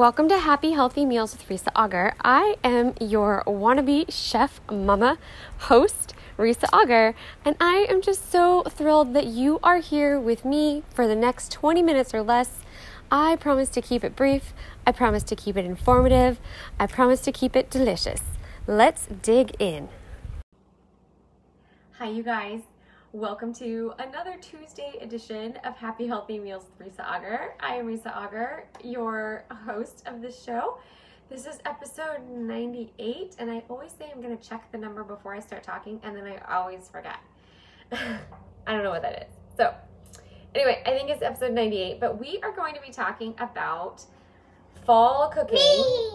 Welcome to Happy Healthy Meals with Risa Auger. I am your wannabe chef mama host, Risa Auger, and I am just so thrilled that you are here with me for the next 20 minutes or less. I promise to keep it brief, I promise to keep it informative, I promise to keep it delicious. Let's dig in. Hi, you guys. Welcome to another Tuesday edition of Happy Healthy Meals with Risa Auger. I am Risa Auger, your host of this show. This is episode 98, and I always say I'm going to check the number before I start talking, and then I always forget. I don't know what that is. So, anyway, I think it's episode 98, but we are going to be talking about fall cooking. Me!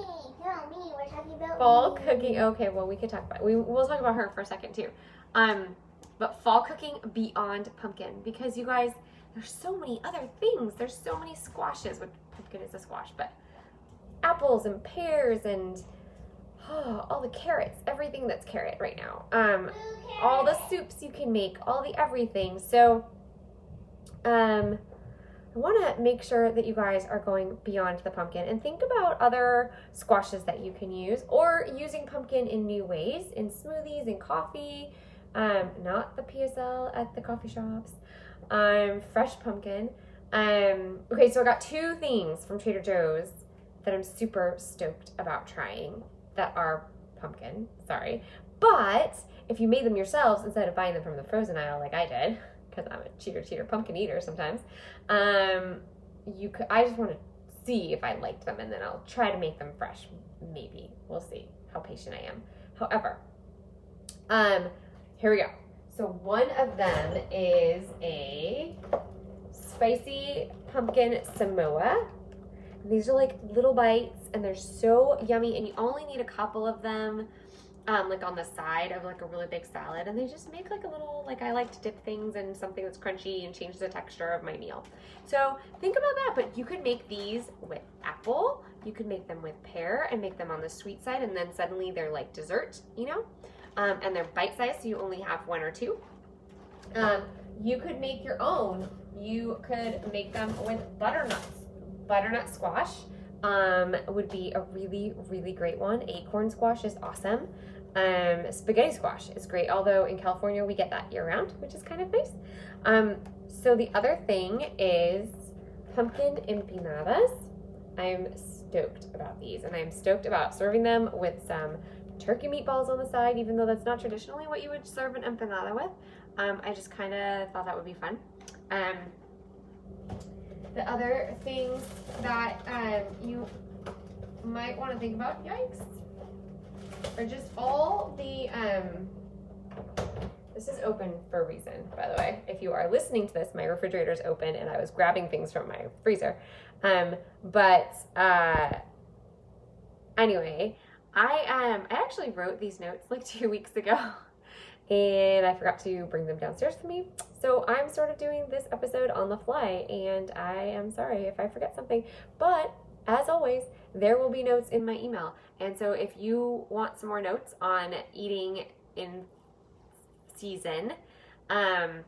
No, me. We're talking about Fall me. cooking. Okay, well, we could talk about we we'll talk about her for a second too. Um, but fall cooking beyond pumpkin because you guys, there's so many other things. There's so many squashes. Which pumpkin is a squash, but apples and pears and oh, all the carrots, everything that's carrot right now. Um, all the soups you can make, all the everything. So, um, I want to make sure that you guys are going beyond the pumpkin and think about other squashes that you can use or using pumpkin in new ways in smoothies and coffee. Um, not the PSL at the coffee shops. Um, fresh pumpkin. Um, okay, so I got two things from Trader Joe's that I'm super stoked about trying that are pumpkin. Sorry. But if you made them yourselves instead of buying them from the frozen aisle like I did, because I'm a cheater, cheater, pumpkin eater sometimes, um, you could. I just want to see if I liked them, and then I'll try to make them fresh. Maybe we'll see how patient I am. However, um, here we go. So one of them is a spicy pumpkin samosa. These are like little bites, and they're so yummy. And you only need a couple of them um, like on the side of like a really big salad and they just make like a little like I like to dip things in something that's crunchy and change the texture of my meal. So think about that, but you could make these with apple, you could make them with pear and make them on the sweet side and then suddenly they're like dessert, you know? Um, and they're bite sized so you only have one or two. Um, you could make your own. You could make them with butternuts. Butternut squash um, would be a really, really great one. Acorn squash is awesome. Um, spaghetti squash is great, although in California we get that year round, which is kind of nice. Um, so the other thing is pumpkin empanadas. I'm stoked about these, and I'm stoked about serving them with some turkey meatballs on the side, even though that's not traditionally what you would serve an empanada with. Um, I just kind of thought that would be fun. Um, the other things that um, you might want to think about, yikes, are just all the. Um, this is open for a reason, by the way. If you are listening to this, my refrigerator is open and I was grabbing things from my freezer. Um, but uh, anyway, I um, I actually wrote these notes like two weeks ago. and I forgot to bring them downstairs with me. So I'm sort of doing this episode on the fly, and I am sorry if I forget something. But as always, there will be notes in my email. And so if you want some more notes on eating in season, um,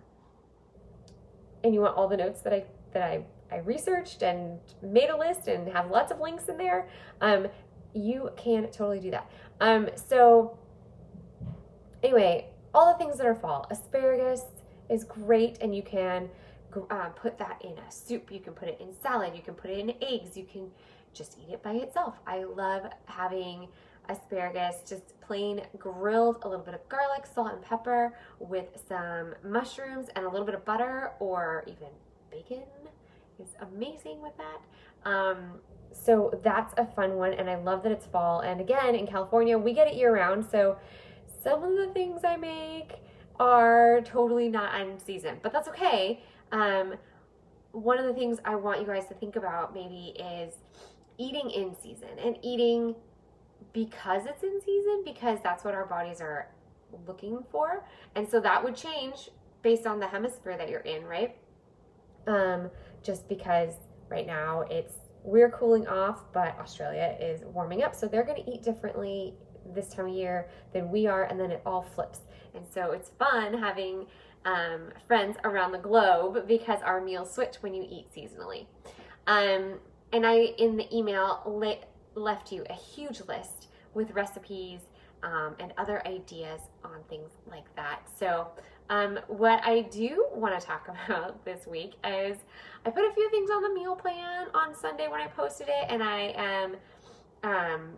and you want all the notes that I that I I researched and made a list and have lots of links in there, um, you can totally do that. Um, so anyway, all the things that are fall. Asparagus is great, and you can uh, put that in a soup. You can put it in salad. You can put it in eggs. You can just eat it by itself. I love having asparagus just plain grilled, a little bit of garlic, salt, and pepper with some mushrooms and a little bit of butter or even bacon is amazing with that. Um, so that's a fun one, and I love that it's fall. And again, in California, we get it year round, so some of the things I make are totally not in season, but that's okay. Um, one of the things I want you guys to think about maybe is eating in season and eating because it's in season because that's what our bodies are looking for. And so that would change based on the hemisphere that you're in, right? Um, just because right now it's we're cooling off, but Australia is warming up, so they're going to eat differently this time of year than we are, and then it all flips. And so it's fun having um, friends around the globe because our meals switch when you eat seasonally. Um, and I, in the email, le- left you a huge list with recipes um, and other ideas on things like that. So, um, what I do want to talk about this week is I put a few things on the meal plan on Sunday when I posted it, and I am um,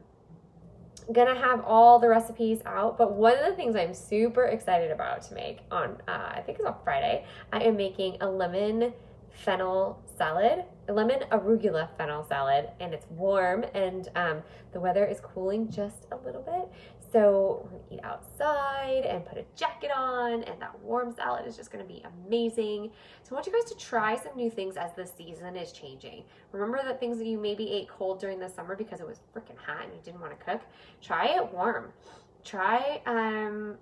gonna have all the recipes out. But one of the things I'm super excited about to make on, uh, I think it's on Friday, I am making a lemon fennel salad, a lemon arugula fennel salad, and it's warm and um, the weather is cooling just a little bit. So we're gonna eat outside and put a jacket on, and that warm salad is just gonna be amazing. So I want you guys to try some new things as the season is changing. Remember that things that you maybe ate cold during the summer because it was freaking hot and you didn't want to cook. Try it warm. Try um,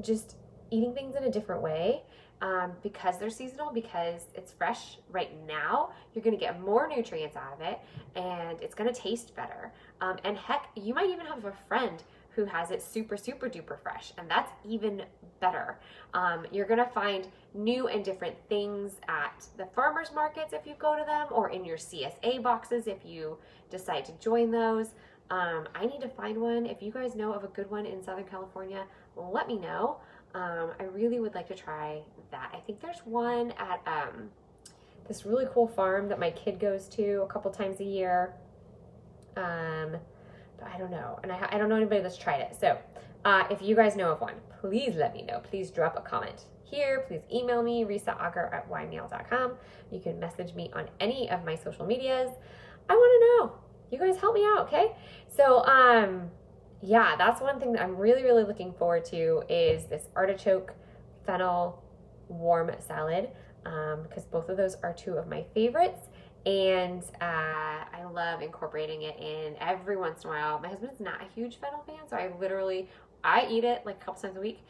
just eating things in a different way. Um, because they're seasonal, because it's fresh right now, you're gonna get more nutrients out of it and it's gonna taste better. Um, and heck, you might even have a friend who has it super, super duper fresh, and that's even better. Um, you're gonna find new and different things at the farmers markets if you go to them, or in your CSA boxes if you decide to join those. Um, I need to find one. If you guys know of a good one in Southern California, let me know. Um, I really would like to try that. I think there's one at um, this really cool farm that my kid goes to a couple times a year. Um, but I don't know. And I, I don't know anybody that's tried it. So uh, if you guys know of one, please let me know. Please drop a comment here. Please email me, risaauger at ymeal.com. You can message me on any of my social medias. I want to know. You guys help me out, okay? So, um, yeah, that's one thing that I'm really, really looking forward to is this artichoke fennel warm salad because um, both of those are two of my favorites and uh, I love incorporating it in every once in a while. My husband is not a huge fennel fan, so I literally I eat it like a couple times a week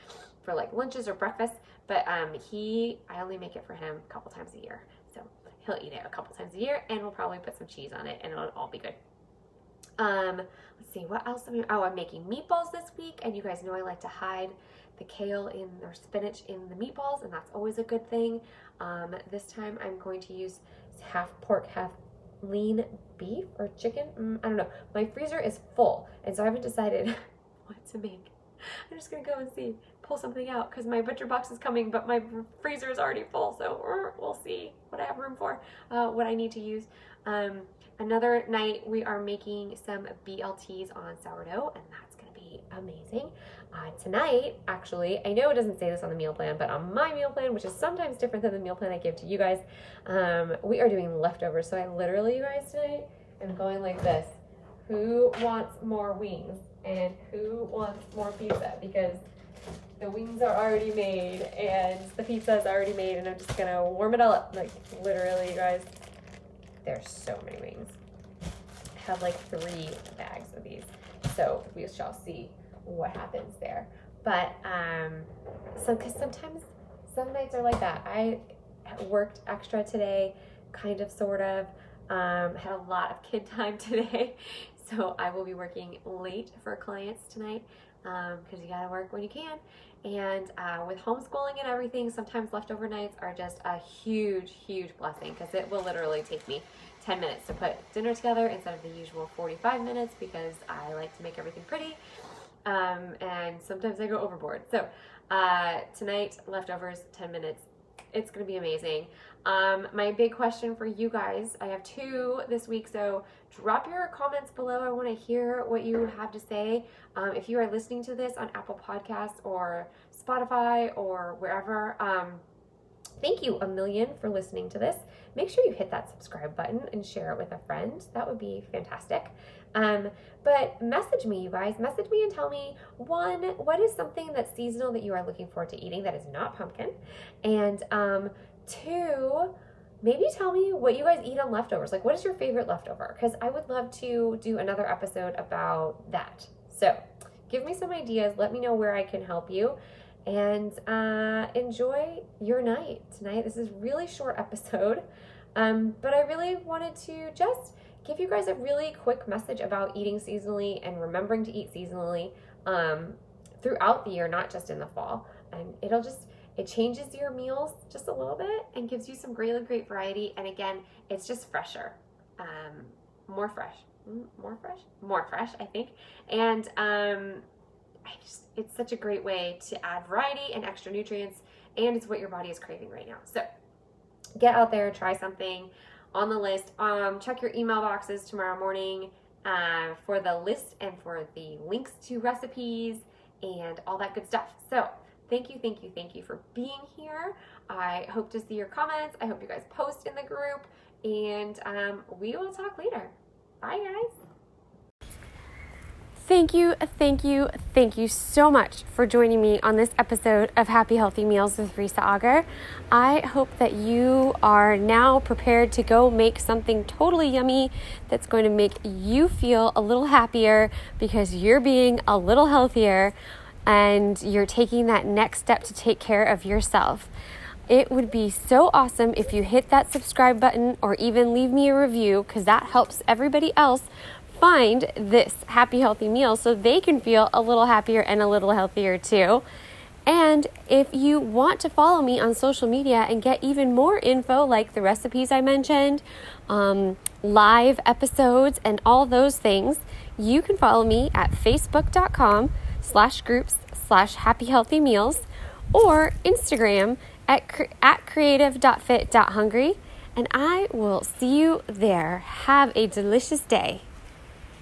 for like lunches or breakfast. But um, he, I only make it for him a couple times a year, so he'll eat it a couple times a year, and we'll probably put some cheese on it, and it'll all be good. Um, let's see what else. I'm, oh, I'm making meatballs this week, and you guys know I like to hide the kale in or spinach in the meatballs, and that's always a good thing. Um, this time I'm going to use half pork, half lean beef or chicken. Mm, I don't know. My freezer is full, and so I haven't decided what to make. I'm just gonna go and see, pull something out because my butcher box is coming, but my freezer is already full. So we'll see what I have room for, uh, what I need to use. Um, another night we are making some BLTs on sourdough, and that's gonna amazing. Uh, tonight, actually, I know it doesn't say this on the meal plan, but on my meal plan, which is sometimes different than the meal plan I give to you guys, um, we are doing leftovers. So I literally, you guys, tonight am going like this. Who wants more wings? And who wants more pizza? Because the wings are already made and the pizza is already made, and I'm just gonna warm it all up. Like, literally, you guys, there's so many wings. I have like three bags of these. So we shall see what happens there. But um, so because sometimes some nights are like that. I worked extra today, kind of, sort of. Um, had a lot of kid time today, so I will be working late for clients tonight because um, you gotta work when you can. And uh, with homeschooling and everything, sometimes leftover nights are just a huge, huge blessing because it will literally take me 10 minutes to put dinner together instead of the usual 45 minutes because I like to make everything pretty um, and sometimes I go overboard. So uh, tonight, leftovers, 10 minutes. It's going to be amazing. Um, my big question for you guys, I have two this week, so drop your comments below. I want to hear what you have to say. Um, if you are listening to this on Apple Podcasts or Spotify or wherever, um, thank you a million for listening to this. Make sure you hit that subscribe button and share it with a friend. That would be fantastic. Um, but message me, you guys. Message me and tell me one, what is something that's seasonal that you are looking forward to eating that is not pumpkin? And um, two, maybe tell me what you guys eat on leftovers. Like, what is your favorite leftover? Because I would love to do another episode about that. So, give me some ideas. Let me know where I can help you. And uh, enjoy your night tonight. This is really short episode, um, but I really wanted to just give you guys a really quick message about eating seasonally and remembering to eat seasonally um, throughout the year, not just in the fall. And it'll just it changes your meals just a little bit and gives you some really great variety. And again, it's just fresher. um, more fresh, Mm, more fresh, more fresh, I think. And um, I just, it's such a great way to add variety and extra nutrients, and it's what your body is craving right now. So get out there, try something on the list. Um, check your email boxes tomorrow morning uh, for the list and for the links to recipes and all that good stuff. So thank you, thank you, thank you for being here. I hope to see your comments. I hope you guys post in the group, and um, we will talk later. Bye, guys. Thank you, thank you, thank you so much for joining me on this episode of Happy Healthy Meals with Risa Auger. I hope that you are now prepared to go make something totally yummy that's going to make you feel a little happier because you're being a little healthier and you're taking that next step to take care of yourself. It would be so awesome if you hit that subscribe button or even leave me a review because that helps everybody else find this happy, healthy meal so they can feel a little happier and a little healthier too. And if you want to follow me on social media and get even more info, like the recipes I mentioned, um, live episodes, and all those things, you can follow me at facebook.com slash groups slash happy healthy meals or Instagram at, at creative.fit.hungry. And I will see you there. Have a delicious day.